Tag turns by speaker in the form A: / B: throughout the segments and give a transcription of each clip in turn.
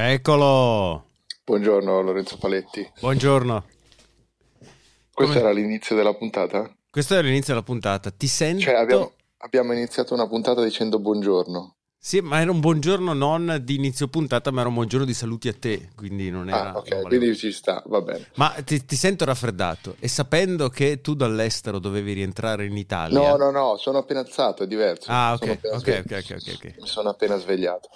A: Eccolo.
B: Buongiorno Lorenzo Paletti.
A: Buongiorno.
B: Questo
A: Come-
B: era l'inizio della puntata?
A: Questo è l'inizio della puntata. Ti sento?
B: Cioè abbiamo, abbiamo iniziato una puntata dicendo buongiorno.
A: Sì, ma era un buongiorno non di inizio puntata, ma era un buongiorno di saluti a te, quindi non era...
B: Ah, ok, quindi ci sta, va bene.
A: Ma ti, ti sento raffreddato e sapendo che tu dall'estero dovevi rientrare in Italia...
B: No, no, no, sono appena alzato, è diverso.
A: Ah, ok,
B: appena
A: ok,
B: svegli-
A: ok, ok, ok, ok.
B: Mi sono appena svegliato.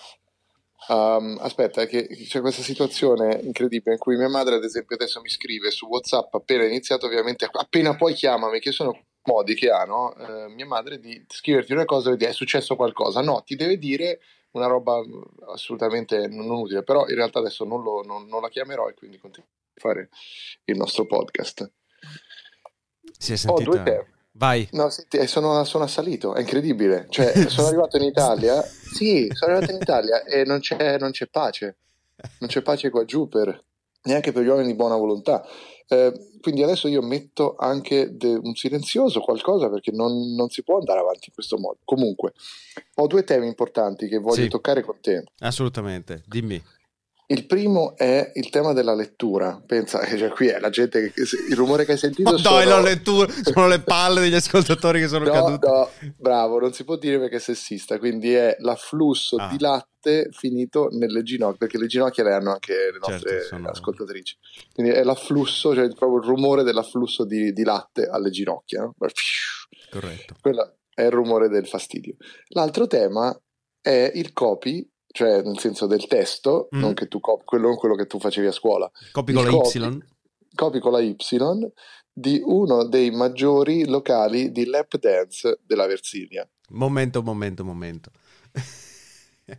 B: Um, aspetta, che c'è questa situazione incredibile in cui mia madre, ad esempio, adesso mi scrive su WhatsApp appena iniziato, ovviamente, appena poi chiamami, che sono modi che ha, no? Eh, mia madre di scriverti una cosa e dire è successo qualcosa. No, ti deve dire una roba assolutamente non utile, però in realtà adesso non, lo- non- non la chiamerò e quindi continuo a fare il nostro podcast.
A: Si è
B: Ho
A: sentita...
B: due temi.
A: Vai.
B: No, senti, eh, sono, sono assalito, è incredibile. Cioè, sono arrivato in Italia. Sì, sono arrivato in Italia e non c'è, non c'è pace. Non c'è pace qua giù per, neanche per gli uomini di buona volontà. Eh, quindi adesso io metto anche de- un silenzioso, qualcosa, perché non, non si può andare avanti in questo modo. Comunque, ho due temi importanti che voglio
A: Sì.
B: toccare con te.
A: Assolutamente, dimmi.
B: Il primo è il tema della lettura. Pensa, eh, cioè, qui è la gente che, il rumore che hai sentito
A: dai,
B: sono-
A: la lettura, sono le palle degli ascoltatori che sono
B: No,
A: cadute.
B: no, bravo, non si può dire perché è sessista, quindi è l'afflusso
A: Ah.
B: di latte finito nelle ginocchia, perché le ginocchia le hanno anche le nostre
A: Certo, sono-
B: ascoltatrici. Quindi è l'afflusso, cioè proprio il rumore dell'afflusso di, di latte alle ginocchia. no?
A: Corretto.
B: Quello è il rumore del fastidio. L'altro tema è il copy, cioè nel senso del testo,
A: Mm.
B: non che tu copi, quello, quello che tu facevi a scuola,
A: Copi con la
B: copy.
A: Y.
B: copy con la Y di uno dei maggiori locali di lap dance della Versilia.
A: Momento, momento, momento.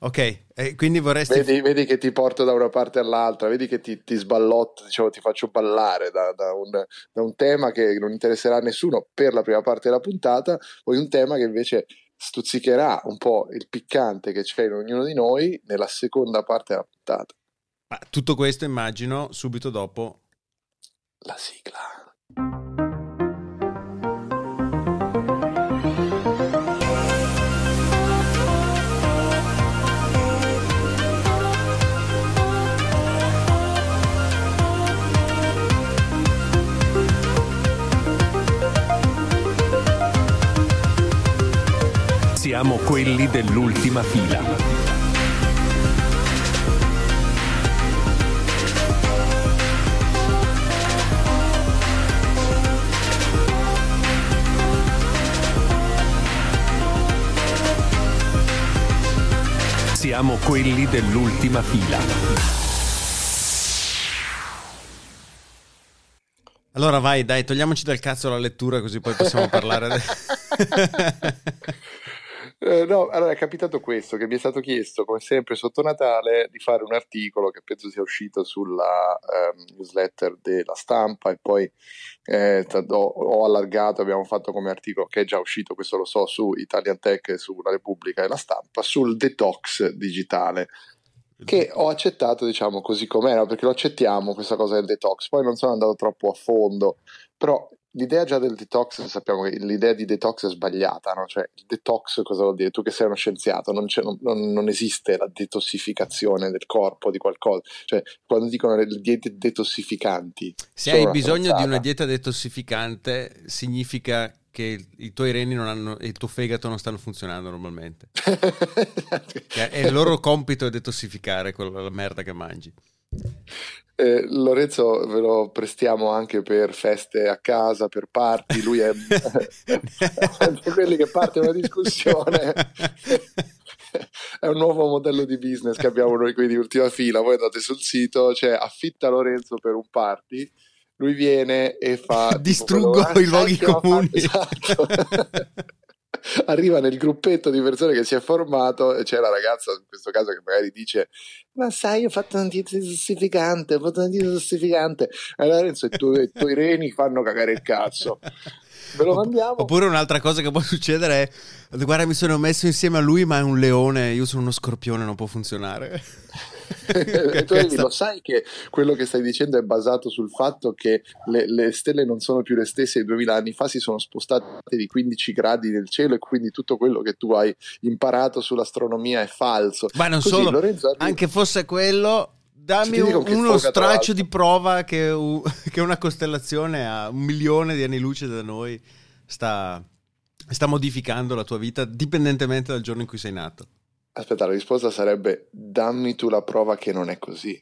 A: ok, eh, quindi vorresti...
B: Vedi, vedi che ti porto da una parte all'altra, vedi che ti, ti sballotto, diciamo, ti faccio ballare da, da un, da un tema che non interesserà a nessuno per la prima parte della puntata, poi un tema che invece stuzzicherà un po' il piccante che c'è in ognuno di noi nella seconda parte della puntata.
A: Ma tutto questo immagino subito dopo
B: La sigla.
C: Siamo quelli dell'ultima fila. Siamo quelli dell'ultima fila.
A: Allora vai, dai, togliamoci dal cazzo la lettura così poi possiamo parlare.
B: Eh, no, allora è capitato questo, che mi è stato chiesto, come sempre sotto Natale, di fare un articolo che penso sia uscito sulla ehm, newsletter della stampa e poi eh, ho, ho allargato, abbiamo fatto come articolo che è già uscito, questo lo so, su Italian Tech, su La Repubblica e la stampa, sul detox digitale che ho accettato diciamo così com'era perché lo accettiamo questa cosa del detox. Poi non sono andato troppo a fondo però l'idea già del detox sappiamo che l'idea di detox è sbagliata no? cioè il detox cosa vuol dire tu che sei uno scienziato non, c'è- non- non- esiste la detossificazione del corpo di qualcosa cioè quando dicono le diete detossificanti
A: Se hai bisogno di
B: stronzata.
A: una dieta detossificante, significa che i tuoi reni non hanno, e il tuo fegato non stanno funzionando normalmente. Che è il loro compito è detossificare quella la merda che mangi.
B: Eh, Lorenzo ve lo prestiamo anche per feste a casa, per party, lui è di quelli che parte una discussione. È un nuovo modello di business che abbiamo noi qui di ultima fila. Voi andate sul sito, c'è affitta Lorenzo per un party. Lui viene e fa tipo
A: Distruggo
B: quello-
A: i luoghi comuni.
B: fatto- Esatto. Arriva nel gruppetto di persone che si è formato e c'è la ragazza, in questo caso, che magari dice: Ma sai, ho fatto una dieta detossificante, ho fatto una dieta detossificante. E allora Lorenzo, i tuoi, i tuoi reni fanno cagare il cazzo. Ve lo mandiamo.
A: Oppure un'altra cosa che può succedere è: guarda, mi sono messo insieme a lui, ma è un leone, io sono uno scorpione, non può funzionare.
B: e tu arrivi, lo sai che quello che stai dicendo è basato sul fatto che le, le, stelle non sono più le stesse di 2000 anni fa, si sono spostate di 15 gradi nel cielo e quindi tutto quello che tu hai imparato sull'astronomia è falso.
A: Ma non Così, solo, Lorenzo, anche fosse quello, dammi un, uno straccio di prova che, uh, che, una costellazione a un milione di anni luce da noi sta, sta modificando la tua vita dipendentemente dal giorno in cui sei nato.
B: Aspetta, la risposta sarebbe dammi tu la prova che non è così.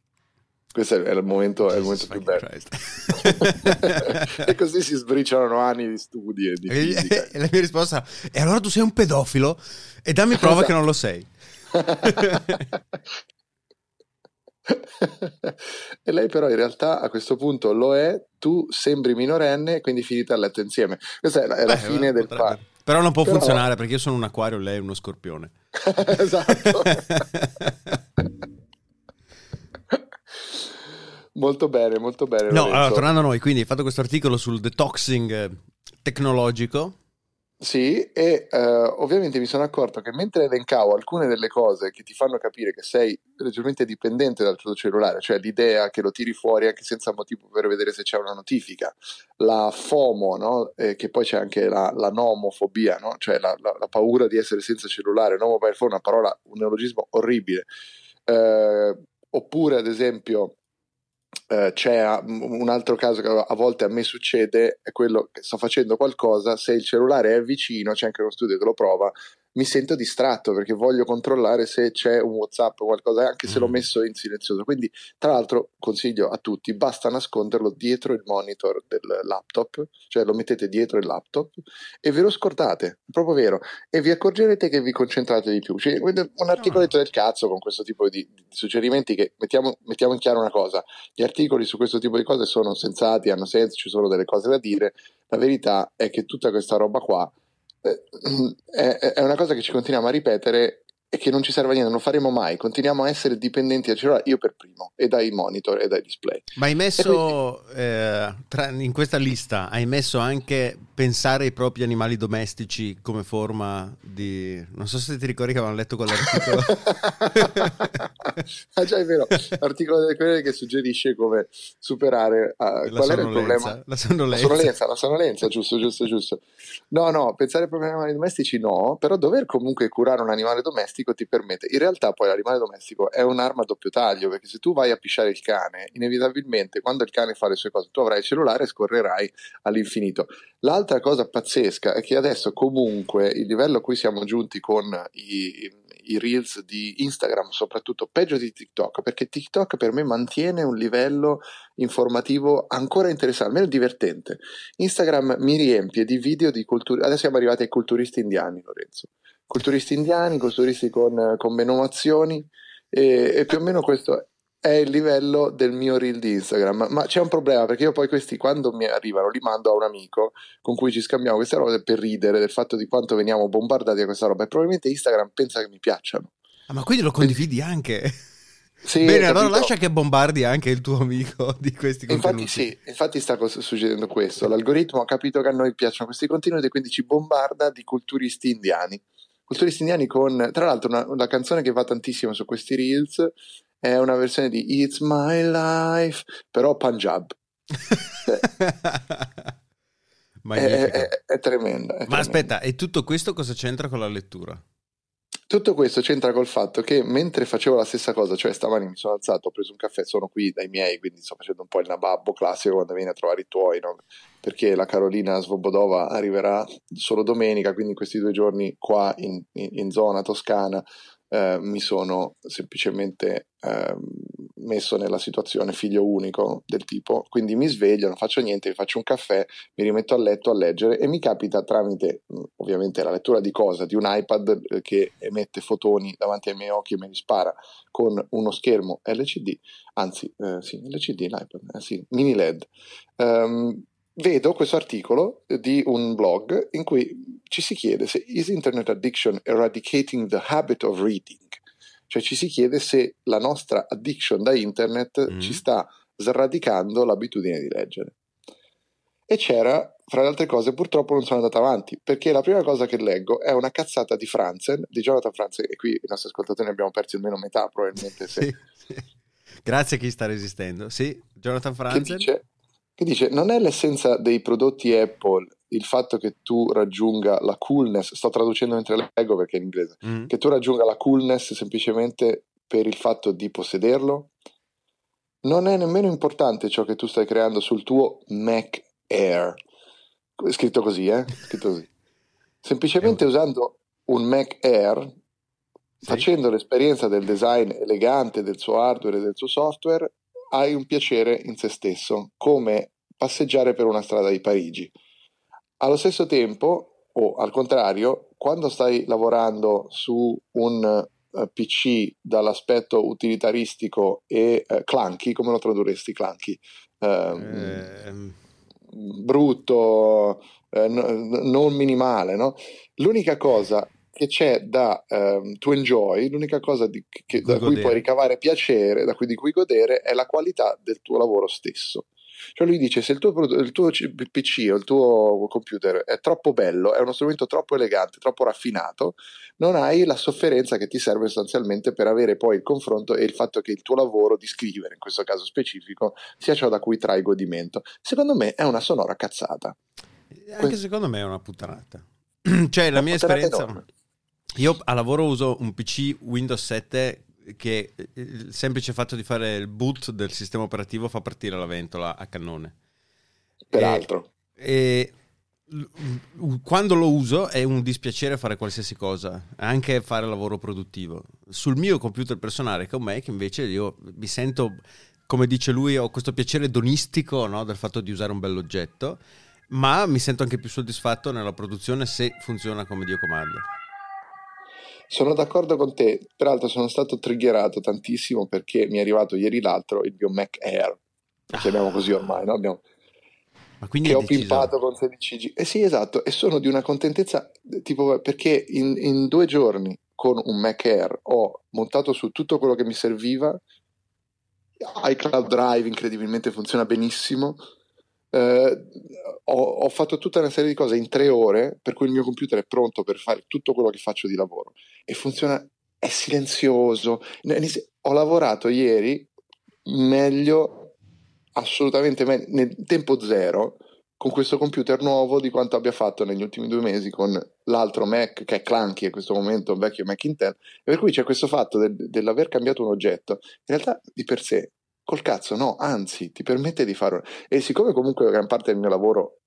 B: Questo è il momento, è il momento più bello. e così si sbriciolano anni di studi e di
A: e, e la mia risposta è allora tu sei un pedofilo e dammi prova esatto. che non lo sei.
B: e lei però in realtà a questo punto lo è, tu sembri minorenne, quindi finite a letto insieme. Questa è la, è la fine del par.
A: Però non può però... funzionare perché io sono un acquario, lei è uno scorpione. esatto.
B: molto bene, molto bene.
A: No, allora, tornando a noi, quindi hai fatto questo articolo sul detoxing tecnologico
B: sì, e uh, ovviamente mi sono accorto che mentre elencavo alcune delle cose che ti fanno capire che sei leggermente dipendente dal tuo cellulare, cioè l'idea che lo tiri fuori anche senza motivo per vedere se c'è una notifica, la FOMO, no? eh, che poi c'è anche la, la nomofobia, no? cioè la, la, la, paura di essere senza cellulare, no phone, una parola, un neologismo orribile. Uh, oppure ad esempio Uh, c'è un altro caso che a volte a me succede, è quello che sto facendo qualcosa, se il cellulare è vicino, c'è anche uno studio che lo prova, mi sento distratto perché voglio controllare se c'è un WhatsApp o qualcosa, anche se l'ho mm. messo in silenzioso. Quindi, tra l'altro, consiglio a tutti: basta nasconderlo dietro il monitor del laptop, cioè lo mettete dietro il laptop e ve lo scordate, è proprio vero, e vi accorgerete che vi concentrate di più. Cioè, un articoletto del cazzo con questo tipo di, di suggerimenti che mettiamo, mettiamo in chiaro una cosa: gli articoli su questo tipo di cose sono sensati, hanno senso, ci sono delle cose da dire. La verità è che tutta questa roba qua è, è una cosa che ci continuiamo a ripetere e che non ci serve a niente, non faremo mai, continuiamo a essere dipendenti dal cellulare, io per primo, e dai monitor e dai display.
A: Ma hai messo quindi... eh, tra, in questa lista, hai messo anche pensare ai propri animali domestici come forma di... non so se ti ricordi che avevamo letto quell'articolo.
B: ah già è vero, l'articolo delle querele che suggerisce come superare... Uh, qual era il problema?
A: La sonnolenza.
B: La sonnolenza, la sonnolenza, giusto, giusto, giusto. No, no, pensare ai propri animali domestici no, però dover comunque curare un animale domestico ti permette, in realtà poi l'animale domestico è un'arma a doppio taglio, perché se tu vai a pisciare il cane, inevitabilmente quando il cane fa le sue cose, tu avrai il cellulare e scorrerai all'infinito. L'altra cosa pazzesca è che adesso comunque il livello a cui siamo giunti con i, i reels di Instagram, soprattutto peggio di TikTok, perché TikTok per me mantiene un livello informativo ancora interessante, almeno divertente. Instagram mi riempie di video di cultura. Adesso siamo arrivati ai culturisti indiani, Lorenzo culturisti indiani, culturisti con, con menomazioni e, e, più o meno questo è il livello del mio reel di Instagram. Ma c'è un problema perché io poi questi quando mi arrivano li mando a un amico con cui ci scambiamo queste robe per ridere del fatto di quanto veniamo bombardati da questa roba e probabilmente Instagram pensa che mi piacciono.
A: Ah, ma quindi lo condividi anche? Sì, Bene, allora lascia che bombardi anche il tuo amico di questi contenuti.
B: Infatti, sì, infatti sta succedendo questo. L'algoritmo ha capito che a noi piacciono questi contenuti e quindi ci bombarda di culturisti indiani culturisti indiani con, tra l'altro, una, una, canzone che va tantissimo su questi reels è una versione di It's My Life, però Punjab. è, è, è, tremenda. È
A: Ma
B: tremenda.
A: aspetta, e tutto questo cosa c'entra con la lettura?
B: Tutto questo c'entra col fatto che mentre facevo la stessa cosa, cioè stamani mi sono alzato, ho preso un caffè, sono qui dai miei, quindi sto facendo un po' il nababbo classico quando vieni a trovare i tuoi, no? perché la Carolina Svobodova arriverà solo domenica, quindi questi due giorni qua in, in, in zona toscana eh, mi sono semplicemente eh, messo nella situazione figlio unico del tipo, quindi mi sveglio, non faccio niente, mi faccio un caffè, mi rimetto a letto a leggere e mi capita tramite mm, ovviamente la lettura di cosa, di un iPad eh, che emette fotoni davanti ai miei occhi e me li spara con uno schermo LCD, anzi eh, sì, LCD l'iPad, eh, sì, mini LED. Um, vedo questo articolo di un blog in cui ci si chiede se is internet addiction eradicating the habit of reading? Cioè ci si chiede se la nostra addiction da internet mm. ci sta sradicando l'abitudine di leggere. E c'era, fra le altre cose, purtroppo non sono andato avanti, perché la prima cosa che leggo è una cazzata di Franzen, di Jonathan Franzen, e qui i nostri ascoltatori ne abbiamo persi almeno metà probabilmente se... sì, sì
A: Grazie a chi sta resistendo. Sì, Jonathan Franzen.
B: Che dice, che dice, non è l'essenza dei prodotti Apple il fatto che tu raggiunga la coolness, sto traducendo mentre leggo perché è in inglese, mm. che tu raggiunga la coolness semplicemente per il fatto di possederlo? Non è nemmeno importante ciò che tu stai creando sul tuo Mac Air. Scritto così, eh? Scritto così. Semplicemente usando un Mac Air, sì. facendo l'esperienza del design elegante del suo hardware e del suo software, hai un piacere in se stesso, come passeggiare per una strada di Parigi. Allo stesso tempo, o al contrario, quando stai lavorando su un uh, eh, PC dall'aspetto utilitaristico e uh, clunky, come lo tradurresti clunky? Uh, eh, brutto, n- non minimale, no? L'unica cosa che c'è da um, to enjoy, l'unica cosa di, che, da cui puoi ricavare piacere, da cui, di cui godere, è la qualità del tuo lavoro stesso. Cioè lui dice se il tuo, il tuo PC o il tuo computer è troppo bello, è uno strumento troppo elegante, troppo raffinato, non hai la sofferenza che ti serve sostanzialmente per avere poi il confronto e il fatto che il tuo lavoro di scrivere, in questo caso specifico, sia ciò da cui trai godimento. Secondo me è una sonora cazzata.
A: Anche que- secondo me è una puttanata. cioè la mia esperienza... Enorme. Io a lavoro uso un PC Windows 7 che il semplice fatto di fare il boot del sistema operativo fa partire la ventola a cannone.
B: Peraltro.
A: E, e quando lo uso è un dispiacere fare qualsiasi cosa, anche fare lavoro produttivo. Sul mio computer personale, che è un Mac, invece io mi sento, come dice lui, ho questo piacere donistico no, del fatto di usare un bell'oggetto, ma mi sento anche più soddisfatto nella produzione se funziona come Dio comanda.
B: Sono d'accordo con te, peraltro sono stato triggerato tantissimo perché mi è arrivato ieri l'altro il mio Mac Air, lo chiamiamo così ormai, no? Abbiamo...
A: Ma quindi
B: che
A: ho
B: deciso... pimpato con 16G. Eh sì, esatto, e sono di una contentezza tipo perché in, in due giorni con un Mac Air ho montato su tutto quello che mi serviva, iCloud Drive incredibilmente funziona benissimo, eh, ho, ho, fatto tutta una serie di cose in tre ore, per cui il mio computer è pronto per fare tutto quello che faccio di lavoro. E funziona, è silenzioso. Ho lavorato ieri meglio, assolutamente meglio, nel tempo zero, con questo computer nuovo di quanto abbia fatto negli ultimi due mesi con l'altro Mac che è clunky in questo momento, un vecchio Mac Intel, e per cui c'è questo fatto del, dell'aver cambiato un oggetto, in realtà di per sé Col cazzo, no, anzi, ti permette di fare. E siccome comunque gran parte del mio lavoro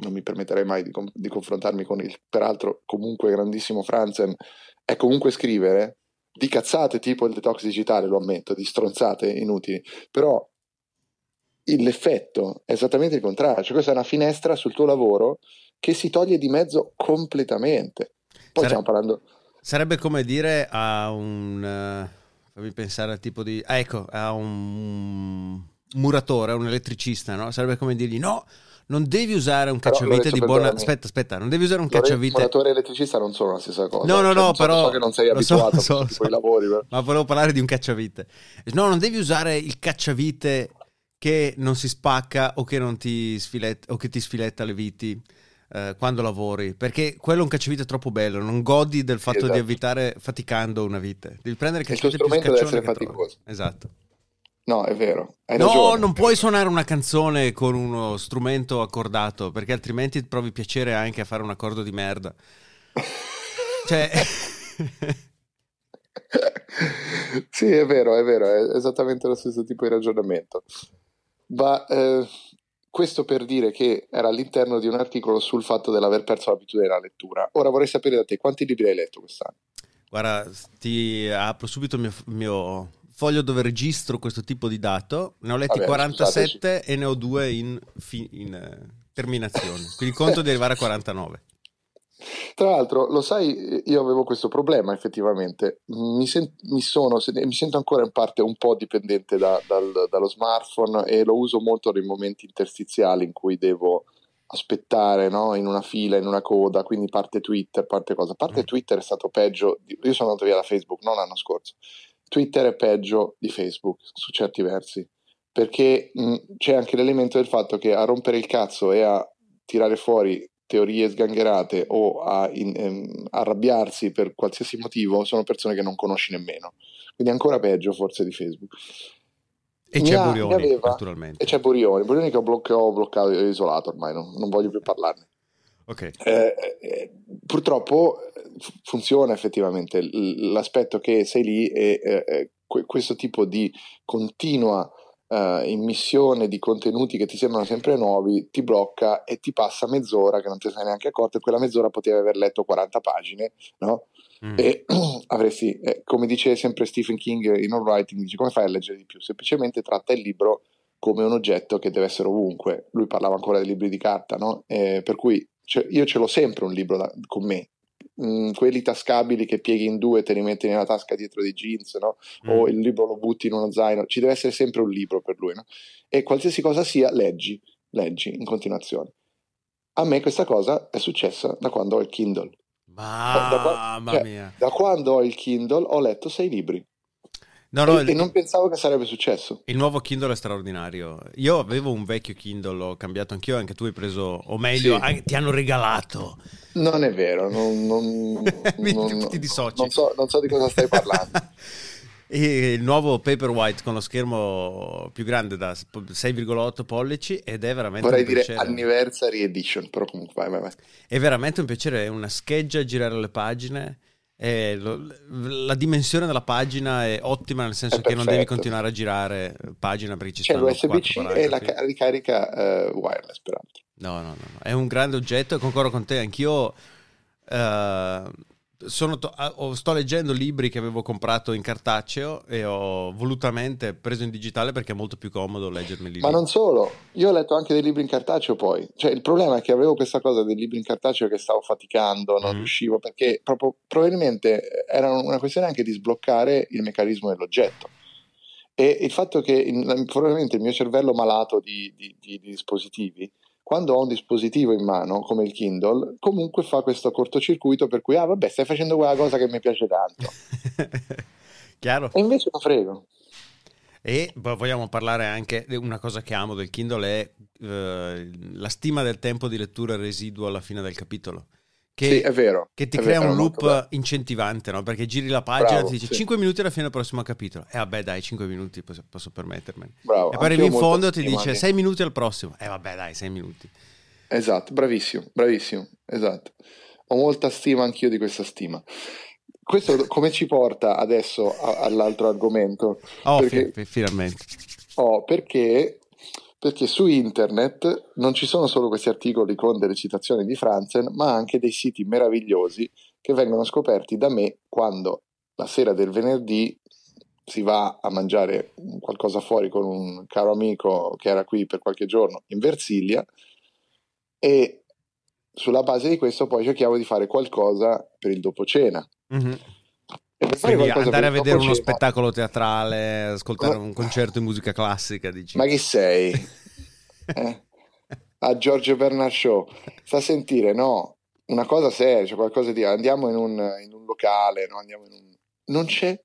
B: non mi permetterei mai di, di confrontarmi con il peraltro comunque grandissimo Franzen, è comunque scrivere di cazzate tipo il detox digitale, lo ammetto, di stronzate inutili, però l'effetto è esattamente il contrario, cioè questa è una finestra sul tuo lavoro che si toglie di mezzo completamente. Poi Sare- stiamo parlando...
A: Sarebbe come dire a un... Uh fammi pensare al tipo di... Ah, ecco, a un muratore, a un elettricista, no? Sarebbe come dirgli no, non devi usare un cacciavite di buona... Aspetta, aspetta, non devi usare un cacciavite...
B: Muratore e elettricista non sono la stessa cosa.
A: No, no,
B: cioè,
A: no, però...
B: So che non sei abituato so, a so, quei lavori. Però.
A: Ma volevo parlare di un cacciavite. No, non devi usare il cacciavite che non si spacca o che, non ti, sfiletta, o che ti sfiletta le viti eh, quando lavori, perché quello è un cacciavite troppo bello, non godi del fatto esatto. di evitare faticando una vite. Devi prendere il cacciavite più
B: deve essere faticoso.
A: Esatto.
B: No, è vero. Hai
A: no,
B: ragione.
A: non puoi suonare una canzone con uno strumento accordato, perché altrimenti provi piacere anche a fare un accordo di merda. cioè...
B: sì, è vero, è vero, è esattamente lo stesso tipo di ragionamento. Ma eh, questo per dire che era all'interno di un articolo sul fatto dell'aver perso l'abitudine della lettura. Ora vorrei sapere da te quanti libri hai letto quest'anno?
A: Guarda, ti apro subito il mio, mio foglio dove registro questo tipo di dato. Ne ho letti Vabbè, 47 scusateci. e ne ho due in, fi, in uh, terminazione. Quindi conto di arrivare a 49.
B: Tra l'altro, lo sai, io avevo questo problema effettivamente, mi, sen- mi, sono, mi sento ancora in parte un po' dipendente da, dal, dallo smartphone e lo uso molto nei momenti interstiziali in cui devo aspettare no? in una fila, in una coda, quindi parte Twitter, parte cosa. Parte mm. Twitter è stato peggio, di... io sono andato via da Facebook, non l'anno scorso, Twitter è peggio di Facebook su certi versi, perché mh, c'è anche l'elemento del fatto che a rompere il cazzo e a tirare fuori teorie sgangherate o a in, ehm, arrabbiarsi per qualsiasi motivo sono persone che non conosci nemmeno. Quindi ancora peggio forse di Facebook.
A: E c'è ha, Burioni, aveva, naturalmente.
B: E c'è Burioni, Burioni che ho, bloccato, ho bloccato isolato ormai, non, non voglio più parlarne.
A: Okay.
B: Eh, eh, purtroppo funziona effettivamente l'aspetto che sei lì e eh, questo tipo di continua uh, immissione di contenuti che ti sembrano sempre nuovi ti blocca e ti passa mezz'ora che non ti sei neanche accorto e quella mezz'ora potevi aver letto 40 pagine no? mm. e avresti eh, come dice sempre Stephen King in All Writing dice come fai a leggere di più semplicemente tratta il libro come un oggetto che deve essere ovunque lui parlava ancora dei libri di carta no? eh, per cui cioè, io ce l'ho sempre un libro da, con me mh, mm, quelli tascabili che pieghi in due e te li metti nella tasca dietro dei jeans, no? mm. o il libro lo butti in uno zaino, ci deve essere sempre un libro per lui. No? E qualsiasi cosa sia, leggi, leggi in continuazione. A me questa cosa è successa da quando ho il Kindle.
A: Mamma
B: da, cioè, da quando ho il Kindle ho letto sei libri. No, no, e, il, non pensavo che sarebbe successo.
A: Il nuovo Kindle è straordinario. Io avevo un vecchio Kindle, l'ho cambiato anch'io, anche tu hai preso, o meglio, sì. anche, ti hanno regalato.
B: Non è vero, non, non,
A: non, ti dissoci.
B: Non so, non so di cosa stai parlando.
A: E il nuovo Paperwhite con lo schermo più grande da 6,8 pollici ed è veramente
B: vorrei
A: dire piacere.
B: anniversary edition però comunque vai, vai, vai.
A: è veramente un piacere è una scheggia a girare le pagine lo, la dimensione della pagina è ottima nel senso che non devi continuare a girare pagina perché ci
B: c'è l'USB-C e la ricarica uh, wireless peraltro.
A: No, no no no. È un grande oggetto e concordo con te. Anch'io uh, to- ah, sto leggendo libri che avevo comprato in cartaceo e ho volutamente preso in digitale perché è molto più comodo leggermeli.
B: Ma non solo, io ho letto anche dei libri in cartaceo poi. Cioè, il problema è che avevo questa cosa dei libri in cartaceo che stavo faticando, non mm. riuscivo perché proprio, probabilmente era una questione anche di sbloccare il meccanismo dell'oggetto. E il fatto che probabilmente il mio cervello malato di, di, di dispositivi quando ho un dispositivo in mano come il Kindle, comunque fa questo cortocircuito per cui, ah vabbè, stai facendo quella cosa che mi piace tanto.
A: Chiaro.
B: E invece lo frego.
A: E vogliamo parlare anche di una cosa che amo del Kindle è eh, la stima del tempo di lettura residuo alla fine del capitolo. Che,
B: sì, è vero.
A: Che ti crea
B: vero,
A: un loop incentivante, no? Perché giri la pagina
B: Bravo,
A: e ti dice
B: sì.
A: 5 minuti alla fine del prossimo capitolo. E eh, vabbè, dai, 5 minuti posso, posso permettermene.
B: Bravo,
A: e poi arrivi in fondo e ti dice 6 minuti al prossimo. E eh, vabbè, dai, 6 minuti.
B: Esatto, bravissimo, bravissimo, esatto. Ho molta stima anch'io di questa stima. Questo come ci porta adesso a, all'altro argomento?
A: Oh, perché, fi- finalmente.
B: Oh, perché perché su internet non ci sono solo questi articoli con delle citazioni di Franzen, ma anche dei siti meravigliosi che vengono scoperti da me quando la sera del venerdì si va a mangiare qualcosa fuori con un caro amico che era qui per qualche giorno in Versilia e sulla base di questo poi cerchiamo di fare qualcosa per il dopo cena.
A: Mm-hmm. Quindi andare a vedere uno spettacolo teatrale, ascoltare un concerto di musica classica. Dici.
B: Ma chi sei? eh? A Giorgio Bernard Show. Sta a sentire, no, una cosa seria, cioè qualcosa di... Andiamo in un, in un locale, no? Andiamo in un... Non c'è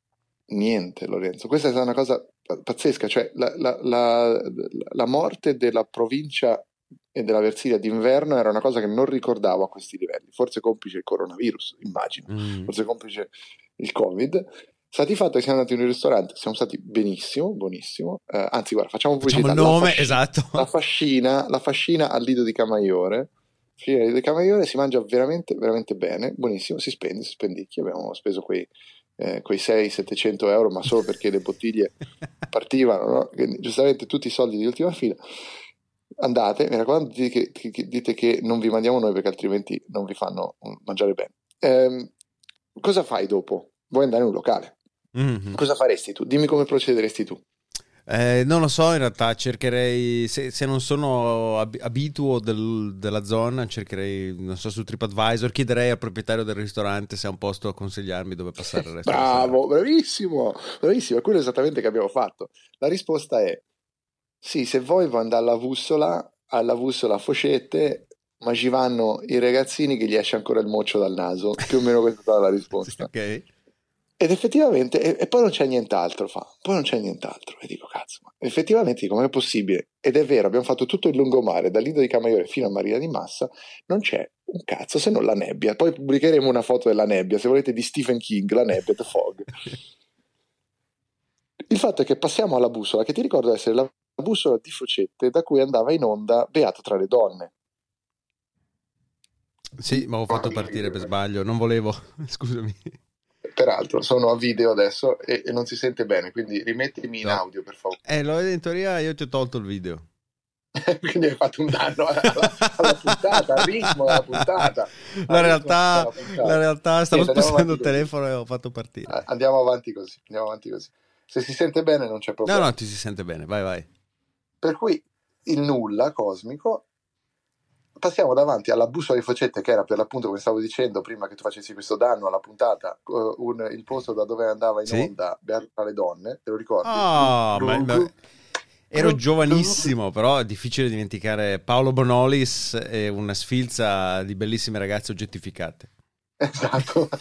B: niente, Lorenzo. Questa è stata una cosa pazzesca, cioè la, la, la, la morte della provincia e della Versilia d'inverno era una cosa che non ricordavo a questi livelli, forse complice il coronavirus, immagino, mm. forse complice il Covid. Stati fatto che siamo andati in un ristorante, siamo stati benissimo, buonissimo. Eh, anzi, guarda, facciamo pubblicità.
A: Facciamo il nome,
B: la fascina,
A: esatto.
B: La fascina, la fascina al Lido di Camaiore. Fascina al Lido di Camaiore si mangia veramente, veramente bene, buonissimo, si spende, si spendicchia. Abbiamo speso quei, eh, quei 600-700 euro, ma solo perché le bottiglie partivano, no? Quindi, giustamente tutti i soldi di ultima fila andate, mi raccomando, dite che, che, dite che non vi mandiamo noi perché altrimenti non vi fanno mangiare bene. Eh, cosa fai dopo? Vuoi andare in un locale? Mm-hmm. Cosa faresti tu? Dimmi come procederesti tu.
A: Eh, non lo so, in realtà cercherei, se, se non sono ab- abituo del, della zona, cercherei, non so, su TripAdvisor, chiederei al proprietario del ristorante se ha un posto a consigliarmi dove passare il resto.
B: Bravo, bravissimo, bravissimo, è quello esattamente che abbiamo fatto. La risposta è sì, se vuoi puoi andare alla Vussola, alla Vussola Focette, ma ci vanno i ragazzini che gli esce ancora il moccio dal naso. Più o meno questa è stata la risposta.
A: ok.
B: Ed effettivamente, e, e, poi non c'è nient'altro, fa. Poi non c'è nient'altro. E dico, cazzo, ma effettivamente com'è possibile? Ed è vero, abbiamo fatto tutto il lungomare, dal Lido di Camaiore fino a Maria di Massa, non c'è un cazzo se non la nebbia. Poi pubblicheremo una foto della nebbia, se volete, di Stephen King, la nebbia, The Fog. Il fatto è che passiamo alla bussola, che ti ricordo essere la bussola di Focette da cui andava in onda Beato tra le donne.
A: Sì, ma ho fatto partire per sbaglio, non volevo, scusami.
B: Peraltro, sono a video adesso e, e non si sente bene, quindi rimettimi in
A: No.
B: audio per favore.
A: Eh, lo, in teoria io ti ho tolto il video.
B: quindi hai fatto un danno alla, alla puntata, al ritmo della puntata.
A: La
B: Al
A: realtà,
B: puntata.
A: la realtà stavo
B: Niente,
A: spostando il telefono e ho fatto partire.
B: Andiamo avanti così, andiamo avanti così. Se si sente bene non c'è
A: No,
B: problema.
A: no, ti si sente bene, vai, vai.
B: Per cui il nulla cosmico passiamo davanti alla bussola di Focette che era per l'appunto come stavo dicendo prima che tu facessi questo danno alla puntata eh, un- il posto da dove andava in
A: Sì.
B: onda Beato tra le donne te lo ricordi?
A: Ah, ma- ma- ero giovanissimo, però è difficile dimenticare Paolo Bonolis e una sfilza di bellissime ragazze oggettificate.
B: Esatto.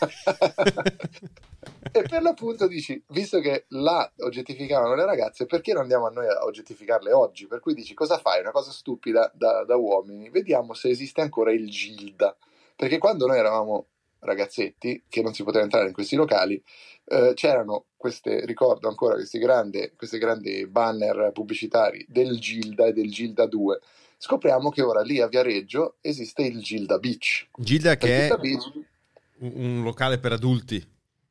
B: E per l'appunto dici visto che là oggettificavano le ragazze perché non andiamo a noi a oggettificarle oggi? Per cui dici cosa fai? Una cosa stupida da, da uomini. Vediamo se esiste ancora il Gilda. Perché quando noi eravamo ragazzetti che non si poteva entrare in questi locali eh, c'erano queste ricordo ancora questi grandi, questi grandi banner pubblicitari del Gilda e del Gilda 2 scopriamo che ora lì a Viareggio esiste il Gilda Beach.
A: Gilda
B: il
A: che è
B: Gilda Beach
A: un un locale per adulti.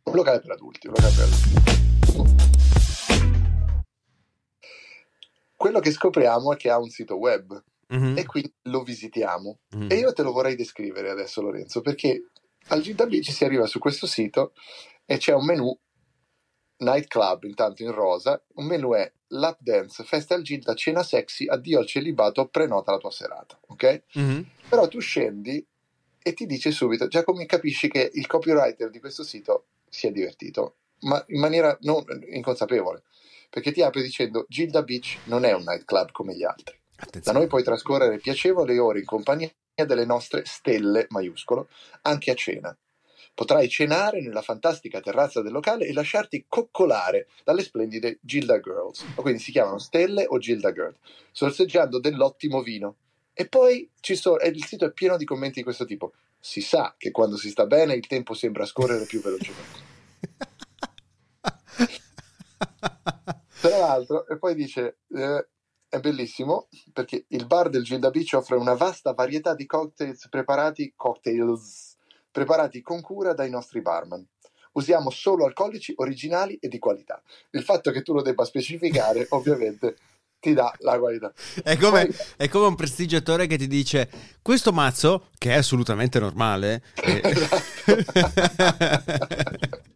B: un locale per adulti, un locale per adulti. Quello che scopriamo è che ha un sito web
A: Mhm,
B: e quindi lo visitiamo.
A: mhm.
B: E io te lo vorrei descrivere adesso, Lorenzo, perché al Gilda Beach si arriva su questo sito e c'è un menu nightclub, intanto in rosa. Un menu è lap dance, festa al Gilda, cena sexy, addio al celibato, prenota la tua serata. Ok?
A: Mhm.
B: Però tu scendi e ti dice subito, già come capisci che il copywriter di questo sito si è divertito, ma in maniera non inconsapevole, perché ti apre dicendo Gilda Beach non è un nightclub come gli altri. Da
A: Attenzione.
B: noi puoi trascorrere piacevoli ore in compagnia delle nostre stelle, maiuscolo, anche a cena. Potrai cenare nella fantastica terrazza del locale e lasciarti coccolare dalle splendide Gilda Girls, o quindi si chiamano stelle o Gilda Girl, sorseggiando dell'ottimo vino. E poi ci sono, il sito è pieno di commenti di questo tipo. Si sa che quando si sta bene il tempo sembra scorrere più velocemente. Tra l'altro, e poi dice: eh, È bellissimo perché il bar del Gilda Beach offre una vasta varietà di cocktails preparati, cocktails preparati con cura dai nostri barman. Usiamo solo alcolici originali e di qualità. Il fatto che tu lo debba specificare, ovviamente, ti dà la qualità.
A: È come,
B: Poi-
A: è come un prestigiatore che ti dice questo mazzo, che è assolutamente normale, eh,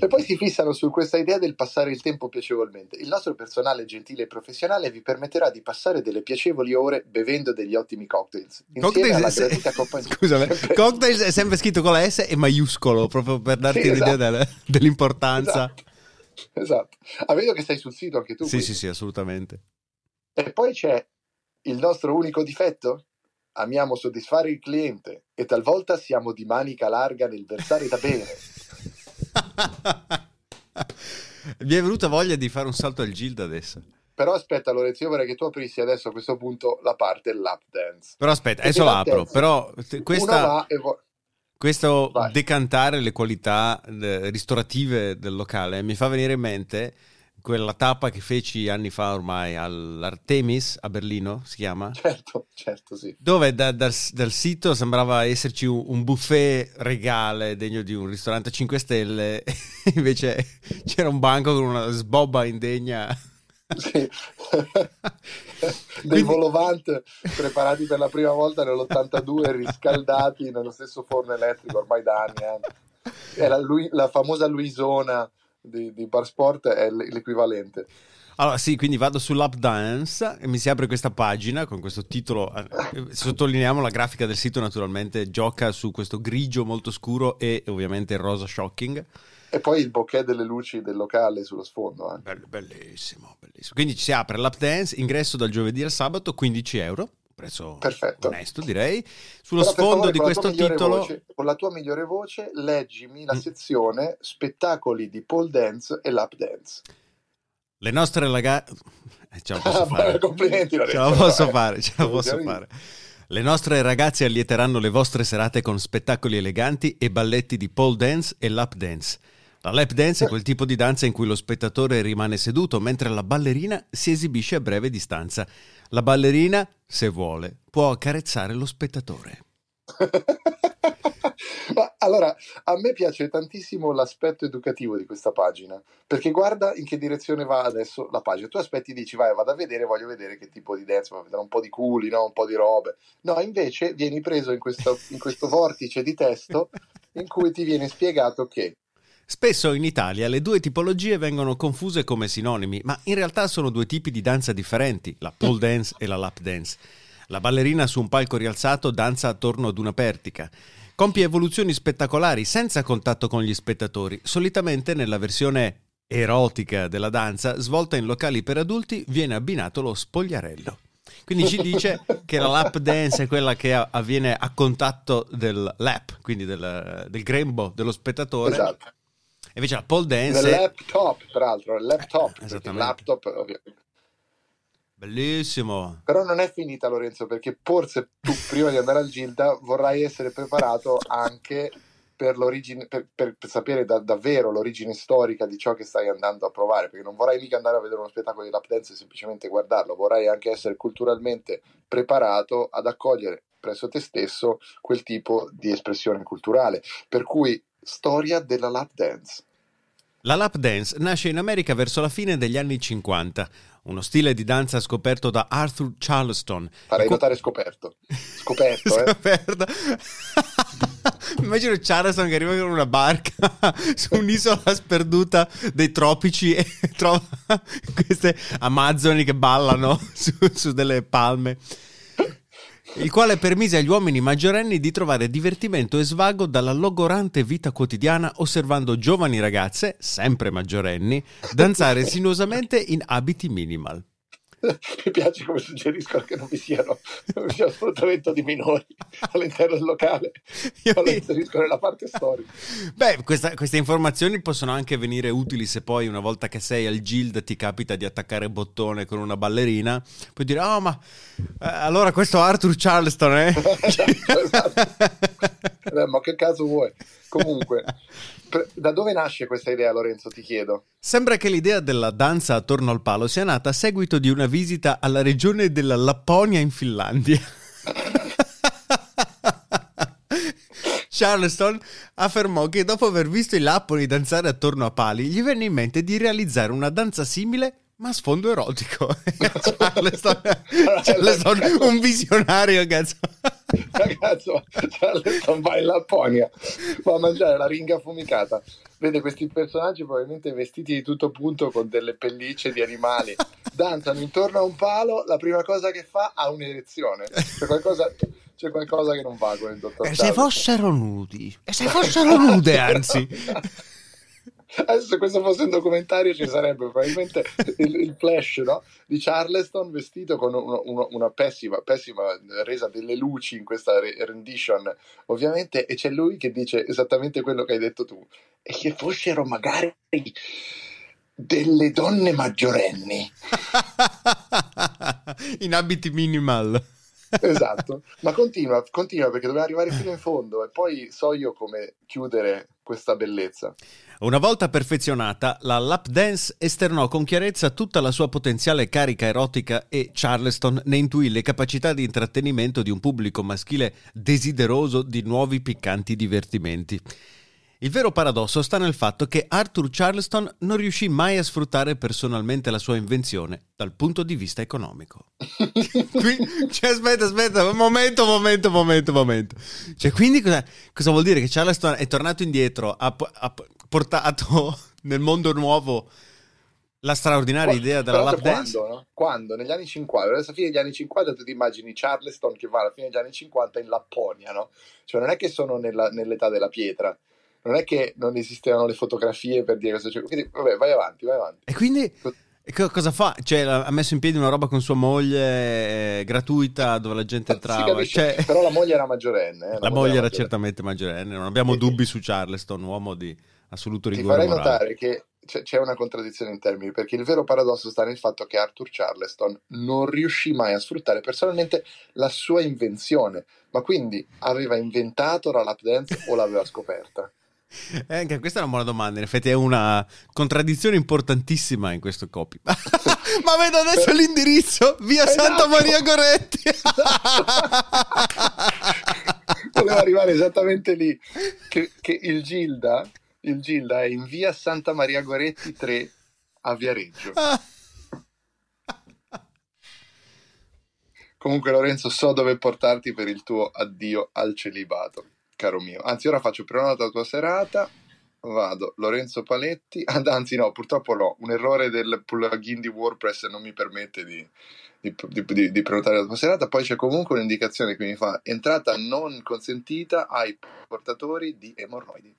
B: e poi si fissano su questa idea del passare il tempo piacevolmente. Il nostro personale gentile e professionale vi permetterà di passare delle piacevoli ore bevendo degli ottimi cocktails.
A: Cocktails se-. Scusami,
B: Sempre-
A: cocktails è sempre scritto con la S e maiuscolo, proprio per darti
B: Sì, esatto.
A: del- dell'importanza.
B: Esatto. Esatto. Ah, vedo che sei sul sito anche tu.
A: Sì,
B: quindi.
A: sì, sì, assolutamente.
B: E poi c'è il nostro unico difetto. Amiamo soddisfare il cliente e talvolta siamo di manica larga nel versare da bere.
A: Mi è venuta voglia di fare un salto al Gilda adesso.
B: Però aspetta Lorenzo, io vorrei che tu aprissi adesso a questo punto la parte lap dance.
A: Però aspetta,
B: Perché
A: adesso
B: la
A: apro. Però t-
B: Uno
A: questa,
B: va e vo-
A: questo
B: Vai.
A: decantare le qualità eh, ristorative del locale mi fa venire in mente quella tappa che feci anni fa ormai all'Artemis a Berlino, si chiama?
B: Certo, certo, sì.
A: Dove da- dal, dal sito sembrava esserci un, un buffet regale degno di un ristorante a 5 stelle, invece c'era un banco con una sbobba indegna.
B: Sì. Dei volovant preparati per la prima volta nell'82 riscaldati nello stesso forno elettrico ormai da anni. eh. È la, Lui- la famosa Luisona di, di Bar Sport è l'equivalente.
A: Allora, sì, quindi vado sull'Up Dance e mi si apre questa pagina con questo titolo. eh, Sottolineiamo la grafica del sito, naturalmente gioca su questo grigio molto scuro e ovviamente il rosa shocking.
B: E poi il bouquet delle luci del locale sullo sfondo. eh.
A: Bell- bellissimo, bellissimo. Quindi ci si apre l'Up Dance, ingresso dal giovedì al sabato, 15 euro, prezzo
B: Perfetto.
A: onesto direi. Sullo
B: Però, per
A: sfondo
B: favore,
A: di questo titolo...
B: voce- con la tua migliore voce, leggimi la
A: Mm.
B: sezione spettacoli di pole dance e lap dance.
A: Le nostre ragazze... ce la posso fare.
B: complimenti,
A: Ce la posso fare, ce la posso fare. Le nostre ragazze allieteranno le vostre serate con spettacoli eleganti e balletti di pole dance e lap dance. La lap dance è quel tipo di danza in cui lo spettatore rimane seduto mentre la ballerina si esibisce a breve distanza. La ballerina, se vuole, può accarezzare lo spettatore.
B: Ma allora, a me piace tantissimo l'aspetto educativo di questa pagina, perché guarda in che direzione va adesso la pagina. Tu aspetti e dici, vai, vado a vedere, voglio vedere che tipo di dance, voglio vedere un po' di culi, no? un po' di robe. No, invece vieni preso in questo, in questo vortice di testo in cui ti viene spiegato che
A: Spesso in Italia le due tipologie vengono confuse come sinonimi, ma in realtà sono due tipi di danza differenti, la pole dance e la lap dance. La ballerina su un palco rialzato danza attorno ad una pertica. Compie evoluzioni spettacolari senza contatto con gli spettatori. Solitamente nella versione erotica della danza, svolta in locali per adulti, viene abbinato lo spogliarello. Quindi ci dice che la lap dance è quella che avviene a contatto del lap, quindi del, del grembo dello spettatore.
B: Esatto.
A: Invece la pole dance... È...
B: laptop, tra l'altro, il laptop.
A: Eh, esattamente.
B: il laptop, ovviamente.
A: Bellissimo.
B: Però non è finita Lorenzo, perché forse tu prima di andare al Gilda vorrai essere preparato anche per, l'origine, per, per- per sapere da- davvero l'origine storica di ciò che stai andando a provare, perché non vorrai mica andare a vedere uno spettacolo di lap dance e semplicemente guardarlo, vorrai anche essere culturalmente preparato ad accogliere presso te stesso quel tipo di espressione culturale. Per cui storia della lap dance.
A: La lap dance nasce in America verso la fine degli anni 50, uno stile di danza scoperto da Arthur Charleston.
B: Farei
A: Co-
B: notare scoperto. Scoperto, eh.
A: Scoperto. Immagino Charleston che arriva con una barca su un'isola sperduta dei tropici e trova queste amazzoni che ballano su, su delle palme. Il quale permise agli uomini maggiorenni di trovare divertimento e svago dalla logorante vita quotidiana osservando giovani ragazze, sempre maggiorenni, danzare sinuosamente in abiti minimal.
B: Mi piace come suggeriscono che non vi siano, non vi sia sfruttamento di minori all'interno del locale, ma lo inseriscono nella parte storica.
A: Beh, questa- queste informazioni possono anche venire utili se poi una volta che sei al Gild ti capita di attaccare bottone con una ballerina, puoi dire, oh ma eh, allora questo Arthur Charleston, eh?
B: Esatto. Eh, ma che caso vuoi? Comunque, da dove nasce questa idea, Lorenzo? Ti chiedo.
A: Sembra che l'idea della danza attorno al palo sia nata a seguito di una visita alla regione della Lapponia in Finlandia. Charleston affermò che dopo aver visto i lapponi danzare attorno a pali, gli venne in mente di realizzare una danza simile ma a sfondo erotico. Charleston, Charleston, un visionario, cazzo.
B: Ragazzo, va in Lapponia, va a mangiare la ringa affumicata. Vede questi personaggi probabilmente vestiti di tutto punto con delle pellicce di animali. Danzano intorno a un palo, la prima cosa che fa ha un'erezione. C'è qualcosa, c'è qualcosa che non va con il dottor
A: E se fossero nudi? E se fossero nude, anzi?
B: Adesso se questo fosse un documentario ci sarebbe probabilmente il, il flash no? di Charleston vestito con uno- uno- una pessima, pessima resa delle luci in questa re- rendition ovviamente e c'è lui che dice esattamente quello che hai detto tu e che fossero magari delle donne maggiorenni
A: In abiti minimal.
B: Esatto ma continua, continua perché dobbiamo arrivare fino in fondo e poi so io come chiudere questa bellezza
A: Una volta perfezionata, la lap dance esternò con chiarezza tutta la sua potenziale carica erotica e Charleston ne intuì le capacità di intrattenimento di un pubblico maschile desideroso di nuovi piccanti divertimenti. Il vero paradosso sta nel fatto che Arthur Charleston non riuscì mai a sfruttare personalmente la sua invenzione dal punto di vista economico. Qui- cioè, aspetta, aspetta, un momento, momento, momento, momento. Cioè, quindi cosa, cosa vuol dire? Che Charleston è tornato indietro, ha, ha po- portato nel mondo nuovo la straordinaria idea della lap
B: quando,
A: dance?
B: no? Quando? Negli anni 50, adesso alla fine degli anni 50 tu ti immagini Charleston che va alla fine degli anni 50 in Lapponia, no? Cioè non è che sono nella- nell'età della pietra, non è che non esistevano le fotografie per dire cosa c'è. Quindi vabbè, vai avanti, vai avanti.
A: E quindi co- cosa fa? Cioè, ha messo in piedi una roba con sua moglie eh, gratuita dove la gente entrava. Cioè,
B: Però la moglie era maggiorenne. eh,
A: la moglie era
B: maggiorenne.
A: certamente maggiorenne, non abbiamo
B: E-
A: dubbi su Charleston, uomo di assoluto
B: Ti
A: rigore
B: farei
A: morale.
B: notare che c'è, c'è una contraddizione in termini, perché il vero paradosso sta nel fatto che Arthur Charleston non riuscì mai a sfruttare personalmente la sua invenzione, ma quindi aveva inventato la lap dance o l'aveva scoperta?
A: Eh, anche questa è una buona domanda. In effetti è una contraddizione importantissima in questo copy. Ma vedo adesso l'indirizzo via esatto. Santa Maria Goretti.
B: Volevo arrivare esattamente lì. Che, che il, Gilda, il Gilda è in via Santa Maria Goretti 3 a Viareggio. Comunque Lorenzo so dove portarti per il tuo addio al celibato caro mio. Anzi, ora faccio prima la tua serata. Vado, Lorenzo Paletti. Anzi, no, purtroppo no. Un errore del plugin di WordPress non mi permette di, di, di, di, prenotare la tua serata. Poi c'è comunque un'indicazione che mi fa entrata non consentita ai portatori di emorroidi.